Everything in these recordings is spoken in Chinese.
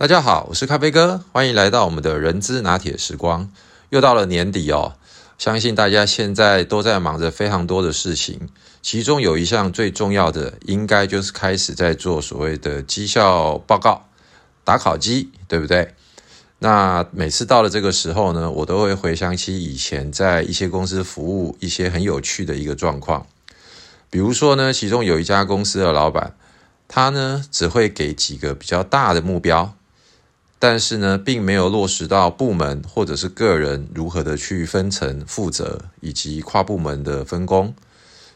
大家好，我是咖啡哥，欢迎来到我们的人资拿铁时光。又到了年底哦，相信大家现在都在忙着非常多的事情，其中有一项最重要的，应该就是开始在做所谓的绩效报告、打考绩，对不对？那每次到了这个时候呢，我都会回想起以前在一些公司服务一些很有趣的一个状况，比如说呢，其中有一家公司的老板，他呢只会给几个比较大的目标。但是呢，并没有落实到部门或者是个人如何的去分层负责，以及跨部门的分工。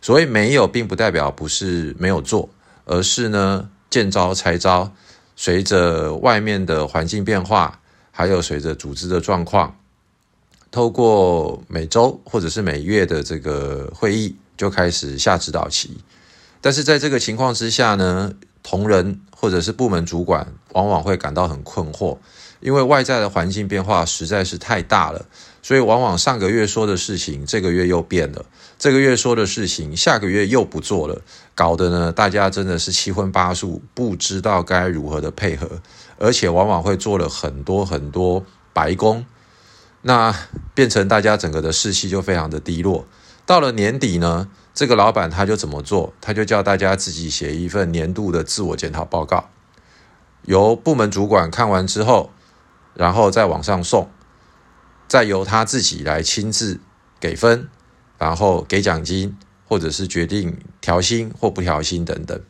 所谓没有，并不代表不是没有做，而是呢见招拆招。随着外面的环境变化，还有随着组织的状况，透过每周或者是每月的这个会议，就开始下指导棋。但是在这个情况之下呢？同仁或者是部门主管往往会感到很困惑，因为外在的环境变化实在是太大了，所以往往上个月说的事情，这个月又变了；这个月说的事情，下个月又不做了，搞得呢大家真的是七荤八素，不知道该如何的配合，而且往往会做了很多很多白工，那变成大家整个的士气就非常的低落。到了年底呢？这个老板他就怎么做？他就叫大家自己写一份年度的自我检讨报告，由部门主管看完之后，然后再往上送，再由他自己来亲自给分，然后给奖金，或者是决定调薪或不调薪等等。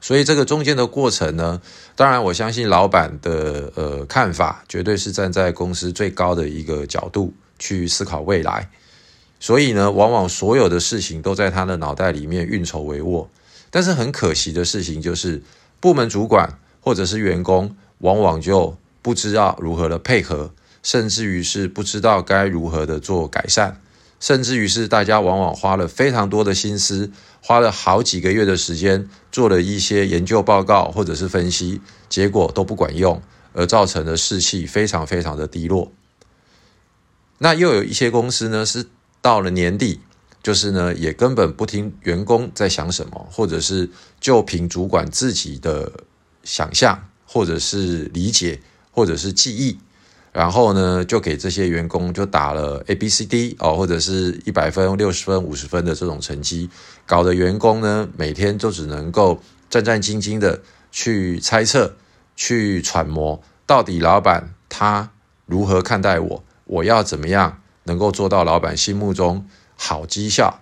所以这个中间的过程呢，当然我相信老板的呃看法，绝对是站在公司最高的一个角度去思考未来。所以呢，往往所有的事情都在他的脑袋里面运筹帷幄。但是很可惜的事情就是，部门主管或者是员工，往往就不知道如何的配合，甚至于是不知道该如何的做改善，甚至于是大家往往花了非常多的心思，花了好几个月的时间，做了一些研究报告或者是分析，结果都不管用，而造成的士气非常非常的低落。那又有一些公司呢是。到了年底，就是呢，也根本不听员工在想什么，或者是就凭主管自己的想象，或者是理解，或者是记忆，然后呢，就给这些员工就打了 A、B、C、D 哦，或者是一百分、六十分、五十分的这种成绩，搞得员工呢每天就只能够战战兢兢的去猜测、去揣摩，到底老板他如何看待我，我要怎么样。能够做到老板心目中好绩效，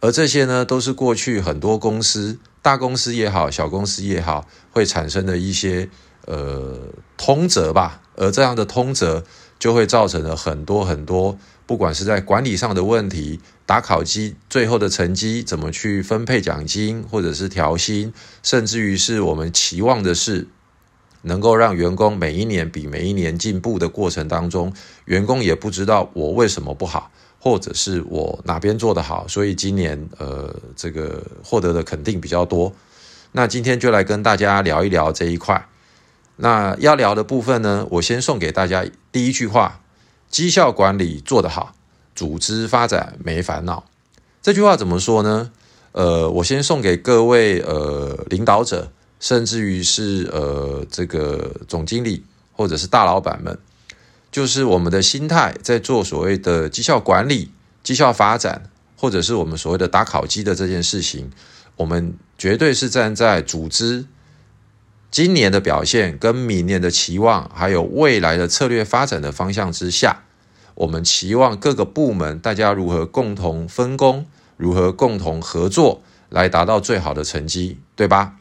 而这些呢，都是过去很多公司，大公司也好，小公司也好，会产生的一些呃通则吧。而这样的通则，就会造成了很多很多，不管是在管理上的问题，打考绩最后的成绩怎么去分配奖金，或者是调薪，甚至于是我们期望的是。能够让员工每一年比每一年进步的过程当中，员工也不知道我为什么不好，或者是我哪边做得好，所以今年呃这个获得的肯定比较多。那今天就来跟大家聊一聊这一块。那要聊的部分呢，我先送给大家第一句话：绩效管理做得好，组织发展没烦恼。这句话怎么说呢？呃，我先送给各位呃领导者。甚至于是呃，这个总经理或者是大老板们，就是我们的心态在做所谓的绩效管理、绩效发展，或者是我们所谓的打考绩的这件事情，我们绝对是站在组织今年的表现、跟明年的期望，还有未来的策略发展的方向之下，我们期望各个部门大家如何共同分工，如何共同合作，来达到最好的成绩，对吧？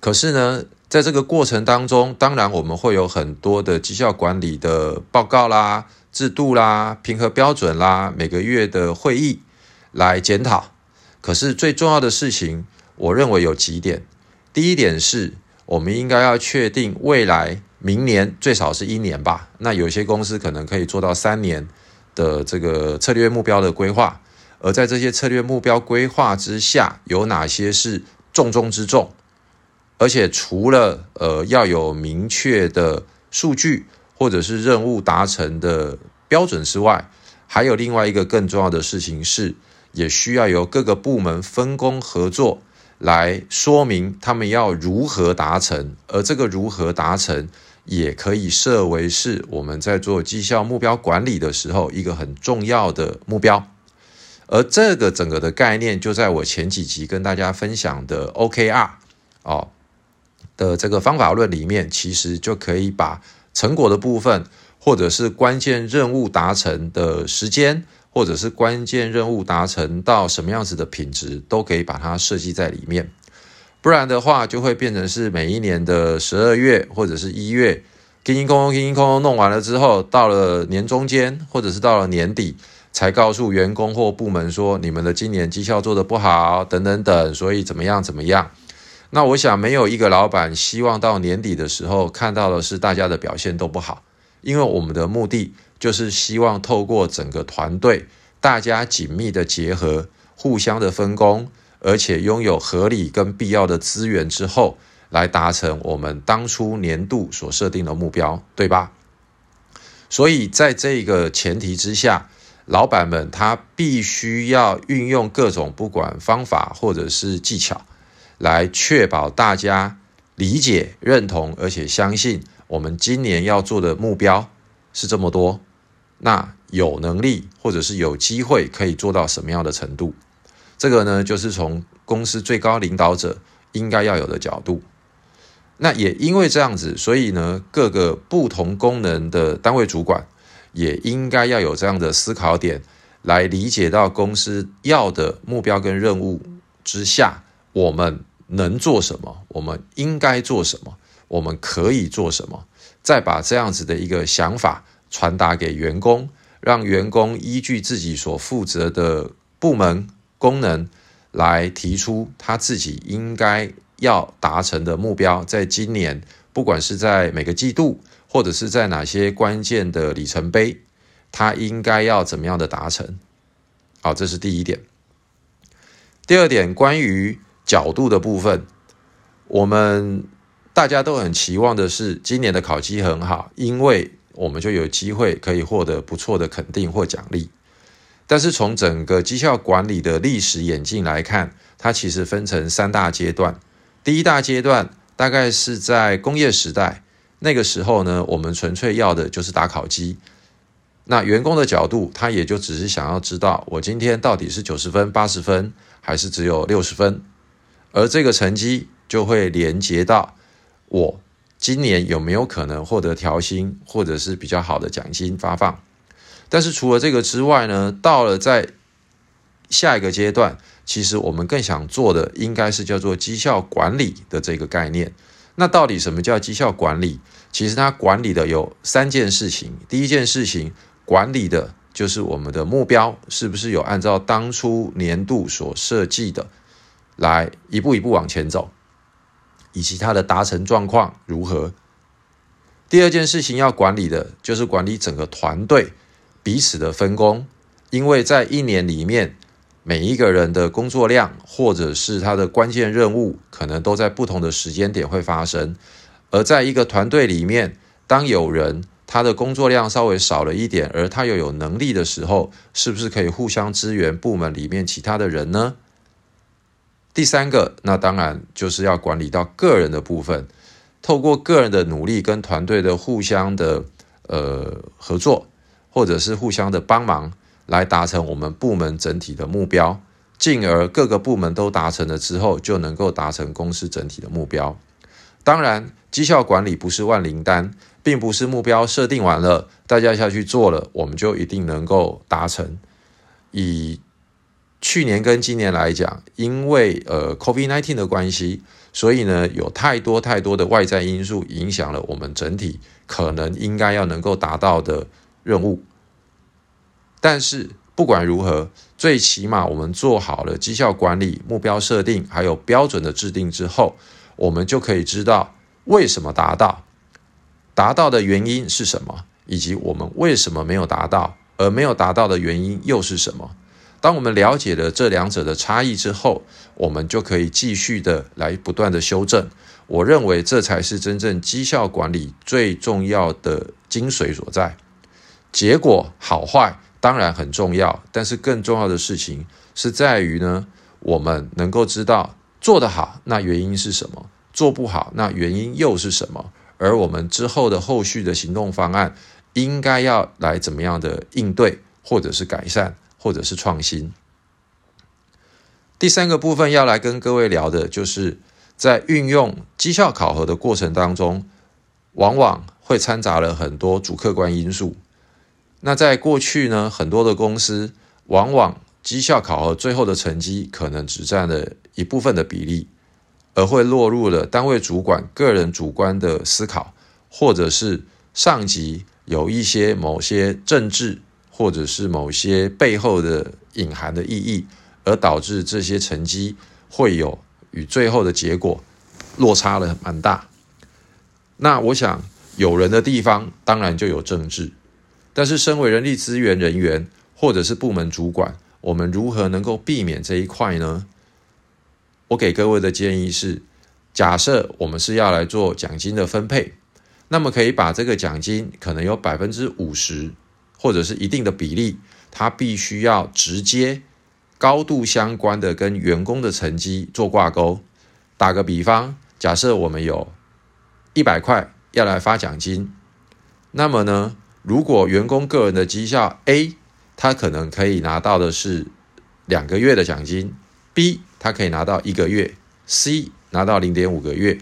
可是呢，在这个过程当中，当然我们会有很多的绩效管理的报告啦、制度啦、评核标准啦，每个月的会议来检讨。可是最重要的事情，我认为有几点。第一点是，我们应该要确定未来明年最少是一年吧。那有些公司可能可以做到三年的这个策略目标的规划。而在这些策略目标规划之下，有哪些是重中之重？而且除了呃要有明确的数据或者是任务达成的标准之外，还有另外一个更重要的事情是，也需要由各个部门分工合作，来说明他们要如何达成，而这个如何达成，也可以设为是我们在做绩效目标管理的时候一个很重要的目标。而这个整个的概念，就在我前几集跟大家分享的 OKR 哦的这个方法论里面，其实就可以把成果的部分，或者是关键任务达成的时间，或者是关键任务达成到什么样子的品质，都可以把它设计在里面。不然的话，就会变成是每一年的十二月或者是一月，叮叮空空、叮叮空空弄完了之后，到了年中间或者是到了年底。才告诉员工或部门说你们的今年绩效做得不好，等等等，所以怎么样怎么样？那我想没有一个老板希望到年底的时候看到的是大家的表现都不好，因为我们的目的就是希望透过整个团队大家紧密的结合，互相的分工，而且拥有合理跟必要的资源之后，来达成我们当初年度所设定的目标，对吧？所以在这个前提之下。老板们，他必须要运用各种不管方法或者是技巧，来确保大家理解、认同，而且相信我们今年要做的目标是这么多。那有能力或者是有机会可以做到什么样的程度？这个呢，就是从公司最高领导者应该要有的角度。那也因为这样子，所以呢，各个不同功能的单位主管。也应该要有这样的思考点，来理解到公司要的目标跟任务之下，我们能做什么，我们应该做什么，我们可以做什么，再把这样子的一个想法传达给员工，让员工依据自己所负责的部门功能来提出他自己应该要达成的目标，在今年，不管是在每个季度。或者是在哪些关键的里程碑，他应该要怎么样的达成？好，这是第一点。第二点，关于角度的部分，我们大家都很期望的是今年的考绩很好，因为我们就有机会可以获得不错的肯定或奖励。但是从整个绩效管理的历史演进来看，它其实分成三大阶段。第一大阶段大概是在工业时代。那个时候呢，我们纯粹要的就是打考绩。那员工的角度，他也就只是想要知道，我今天到底是九十分、八十分，还是只有六十分。而这个成绩就会连接到我今年有没有可能获得调薪，或者是比较好的奖金发放。但是除了这个之外呢，到了在下一个阶段，其实我们更想做的，应该是叫做绩效管理的这个概念。那到底什么叫绩效管理？其实它管理的有三件事情。第一件事情，管理的就是我们的目标是不是有按照当初年度所设计的来一步一步往前走，以及它的达成状况如何。第二件事情要管理的就是管理整个团队彼此的分工，因为在一年里面。每一个人的工作量，或者是他的关键任务，可能都在不同的时间点会发生。而在一个团队里面，当有人他的工作量稍微少了一点，而他又有能力的时候，是不是可以互相支援部门里面其他的人呢？第三个，那当然就是要管理到个人的部分，透过个人的努力跟团队的互相的呃合作，或者是互相的帮忙。来达成我们部门整体的目标，进而各个部门都达成了之后，就能够达成公司整体的目标。当然，绩效管理不是万灵丹，并不是目标设定完了，大家下去做了，我们就一定能够达成。以去年跟今年来讲，因为呃 COVID-19 的关系，所以呢有太多太多的外在因素影响了我们整体可能应该要能够达到的任务。但是不管如何，最起码我们做好了绩效管理、目标设定，还有标准的制定之后，我们就可以知道为什么达到，达到的原因是什么，以及我们为什么没有达到，而没有达到的原因又是什么。当我们了解了这两者的差异之后，我们就可以继续的来不断的修正。我认为这才是真正绩效管理最重要的精髓所在。结果好坏。当然很重要，但是更重要的事情是在于呢，我们能够知道做得好，那原因是什么？做不好，那原因又是什么？而我们之后的后续的行动方案，应该要来怎么样的应对，或者是改善，或者是创新？第三个部分要来跟各位聊的，就是在运用绩效考核的过程当中，往往会掺杂了很多主客观因素。那在过去呢，很多的公司往往绩效考核最后的成绩可能只占了一部分的比例，而会落入了单位主管个人主观的思考，或者是上级有一些某些政治，或者是某些背后的隐含的意义。而导致这些成绩会有与最后的结果落差了蛮大。那我想有人的地方当然就有政治，但是身为人力资源人员或者是部门主管，我们如何能够避免这一块呢？我给各位的建议是：假设我们是要来做奖金的分配，那么可以把这个奖金可能有百分之五十或者是一定的比例，它必须要直接。高度相关的跟员工的成绩做挂钩。打个比方，假设我们有一百块要来发奖金，那么呢，如果员工个人的绩效 A，他可能可以拿到的是两个月的奖金；B，他可以拿到一个月；C 拿到零点五个月。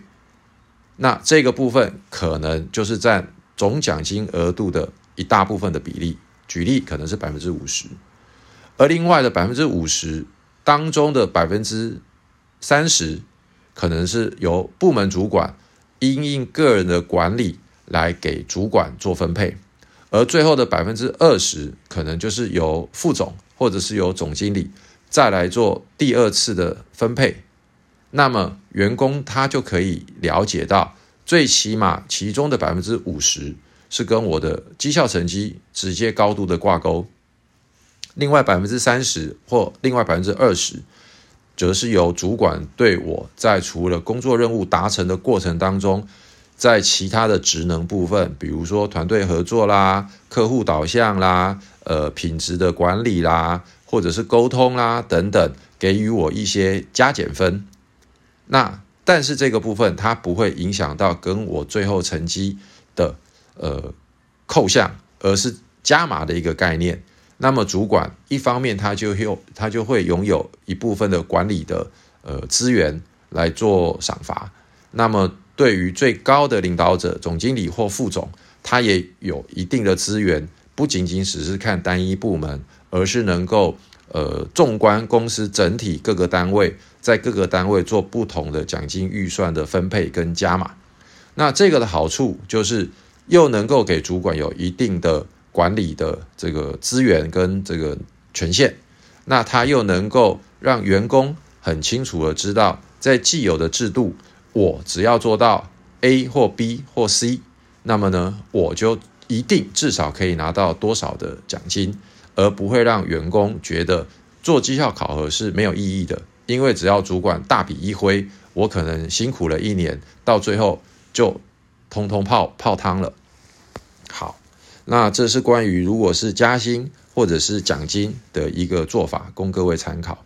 那这个部分可能就是占总奖金额度的一大部分的比例。举例可能是百分之五十。而另外的百分之五十当中的百分之三十，可能是由部门主管因应个人的管理来给主管做分配，而最后的百分之二十，可能就是由副总或者是由总经理再来做第二次的分配。那么员工他就可以了解到，最起码其中的百分之五十是跟我的绩效成绩直接高度的挂钩。另外百分之三十或另外百分之二十，则是由主管对我在除了工作任务达成的过程当中，在其他的职能部分，比如说团队合作啦、客户导向啦、呃品质的管理啦，或者是沟通啦等等，给予我一些加减分。那但是这个部分它不会影响到跟我最后成绩的呃扣项，而是加码的一个概念。那么主管一方面他就有他就会拥有一部分的管理的呃资源来做赏罚。那么对于最高的领导者总经理或副总，他也有一定的资源，不仅仅只是看单一部门，而是能够呃纵观公司整体各个单位，在各个单位做不同的奖金预算的分配跟加码。那这个的好处就是又能够给主管有一定的。管理的这个资源跟这个权限，那他又能够让员工很清楚的知道，在既有的制度，我只要做到 A 或 B 或 C，那么呢，我就一定至少可以拿到多少的奖金，而不会让员工觉得做绩效考核是没有意义的，因为只要主管大笔一挥，我可能辛苦了一年，到最后就通通泡泡汤了。好。那这是关于如果是加薪或者是奖金的一个做法，供各位参考。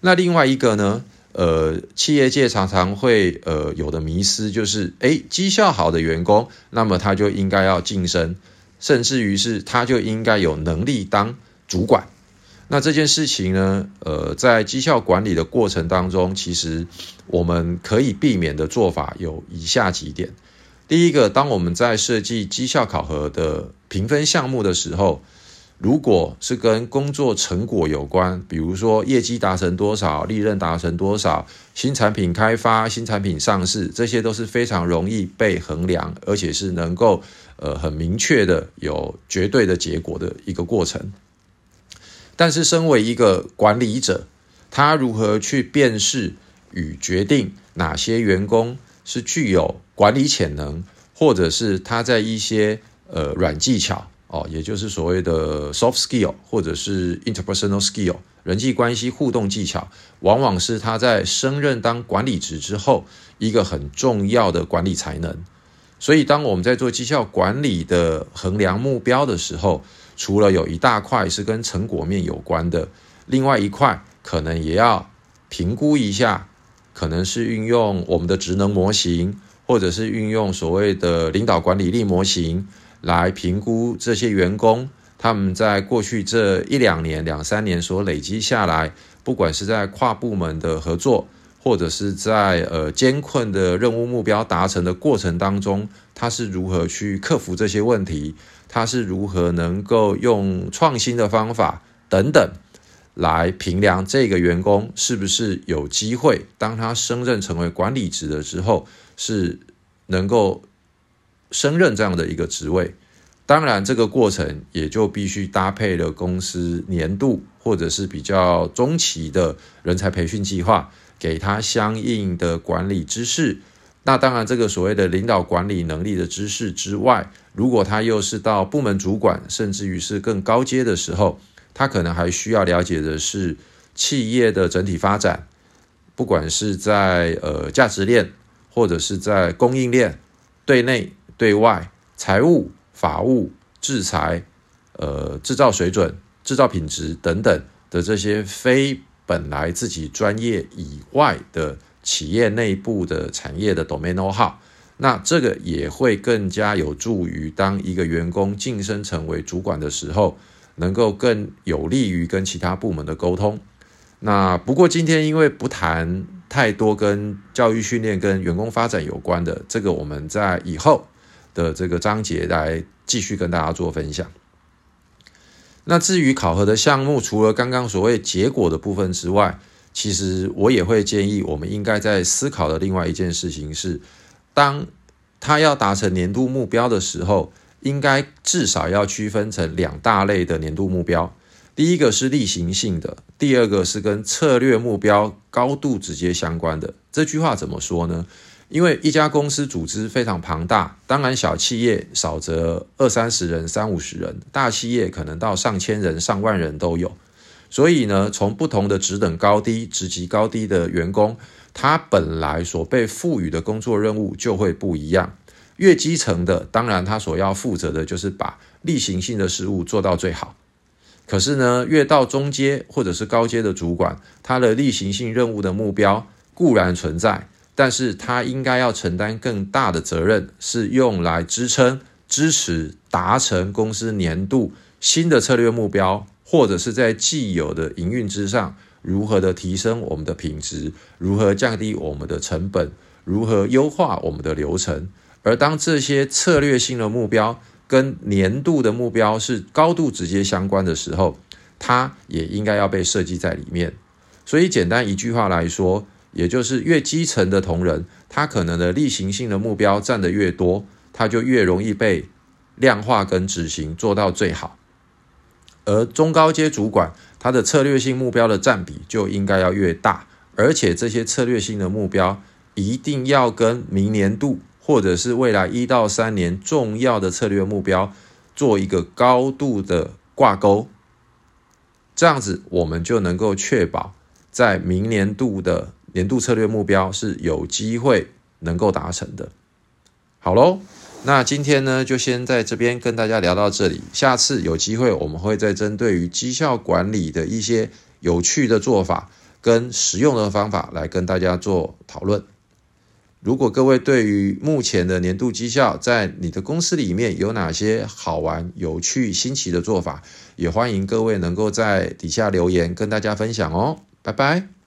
那另外一个呢，呃，企业界常常会呃有的迷思就是，诶，绩效好的员工，那么他就应该要晋升，甚至于是他就应该有能力当主管。那这件事情呢，呃，在绩效管理的过程当中，其实我们可以避免的做法有以下几点。第一个，当我们在设计绩效考核的评分项目的时候，如果是跟工作成果有关，比如说业绩达成多少、利润达成多少、新产品开发、新产品上市，这些都是非常容易被衡量，而且是能够呃很明确的有绝对的结果的一个过程。但是，身为一个管理者，他如何去辨识与决定哪些员工是具有管理潜能，或者是他在一些呃软技巧哦，也就是所谓的 soft skill，或者是 interpersonal skill，人际关系互动技巧，往往是他在升任当管理职之后一个很重要的管理才能。所以，当我们在做绩效管理的衡量目标的时候，除了有一大块是跟成果面有关的，另外一块可能也要评估一下可能是运用我们的职能模型，或者是运用所谓的领导管理力模型来评估这些员工他们在过去这一两年、两三年所累积下来，不管是在跨部门的合作，或者是在呃艰困的任务目标达成的过程当中，他是如何去克服这些问题，他是如何能够用创新的方法等等。来评量这个员工是不是有机会，当他升任成为管理职的之后，是能够升任这样的一个职位。当然，这个过程也就必须搭配了公司年度或者是比较中期的人才培训计划，给他相应的管理知识。那当然，这个所谓的领导管理能力的知识之外，如果他又是到部门主管，甚至于是更高阶的时候。他可能还需要了解的是企业的整体发展，不管是在呃价值链，或者是在供应链、对内对外、财务、法务、制裁、呃制造水准、制造品质等等的这些非本来自己专业以外的企业内部的产业的 domain know how，那这个也会更加有助于当一个员工晋升成为主管的时候。能够更有利于跟其他部门的沟通。那不过今天因为不谈太多跟教育训练跟员工发展有关的，这个我们在以后的这个章节来继续跟大家做分享。那至于考核的项目，除了刚刚所谓结果的部分之外，其实我也会建议我们应该在思考的另外一件事情是，当他要达成年度目标的时候。应该至少要区分成两大类的年度目标，第一个是例行性的，第二个是跟策略目标高度直接相关的。这句话怎么说呢？因为一家公司组织非常庞大，当然小企业少则二三十人、三五十人，大企业可能到上千人、上万人都有。所以呢，从不同的职等高低、职级高低的员工，他本来所被赋予的工作任务就会不一样。越基层的，当然他所要负责的就是把例行性的事务做到最好。可是呢，越到中阶或者是高阶的主管，他的例行性任务的目标固然存在，但是他应该要承担更大的责任，是用来支撑、支持达成公司年度新的策略目标，或者是在既有的营运之上，如何的提升我们的品质，如何降低我们的成本，如何优化我们的流程。而当这些策略性的目标跟年度的目标是高度直接相关的时候，它也应该要被设计在里面。所以，简单一句话来说，也就是越基层的同仁，他可能的例行性的目标占得越多，他就越容易被量化跟执行做到最好。而中高阶主管，他的策略性目标的占比就应该要越大，而且这些策略性的目标一定要跟明年度。或者是未来一到三年重要的策略目标，做一个高度的挂钩，这样子我们就能够确保在明年度的年度策略目标是有机会能够达成的。好喽，那今天呢就先在这边跟大家聊到这里，下次有机会我们会再针对于绩效管理的一些有趣的做法跟实用的方法来跟大家做讨论。如果各位对于目前的年度绩效，在你的公司里面有哪些好玩、有趣、新奇的做法，也欢迎各位能够在底下留言跟大家分享哦。拜拜。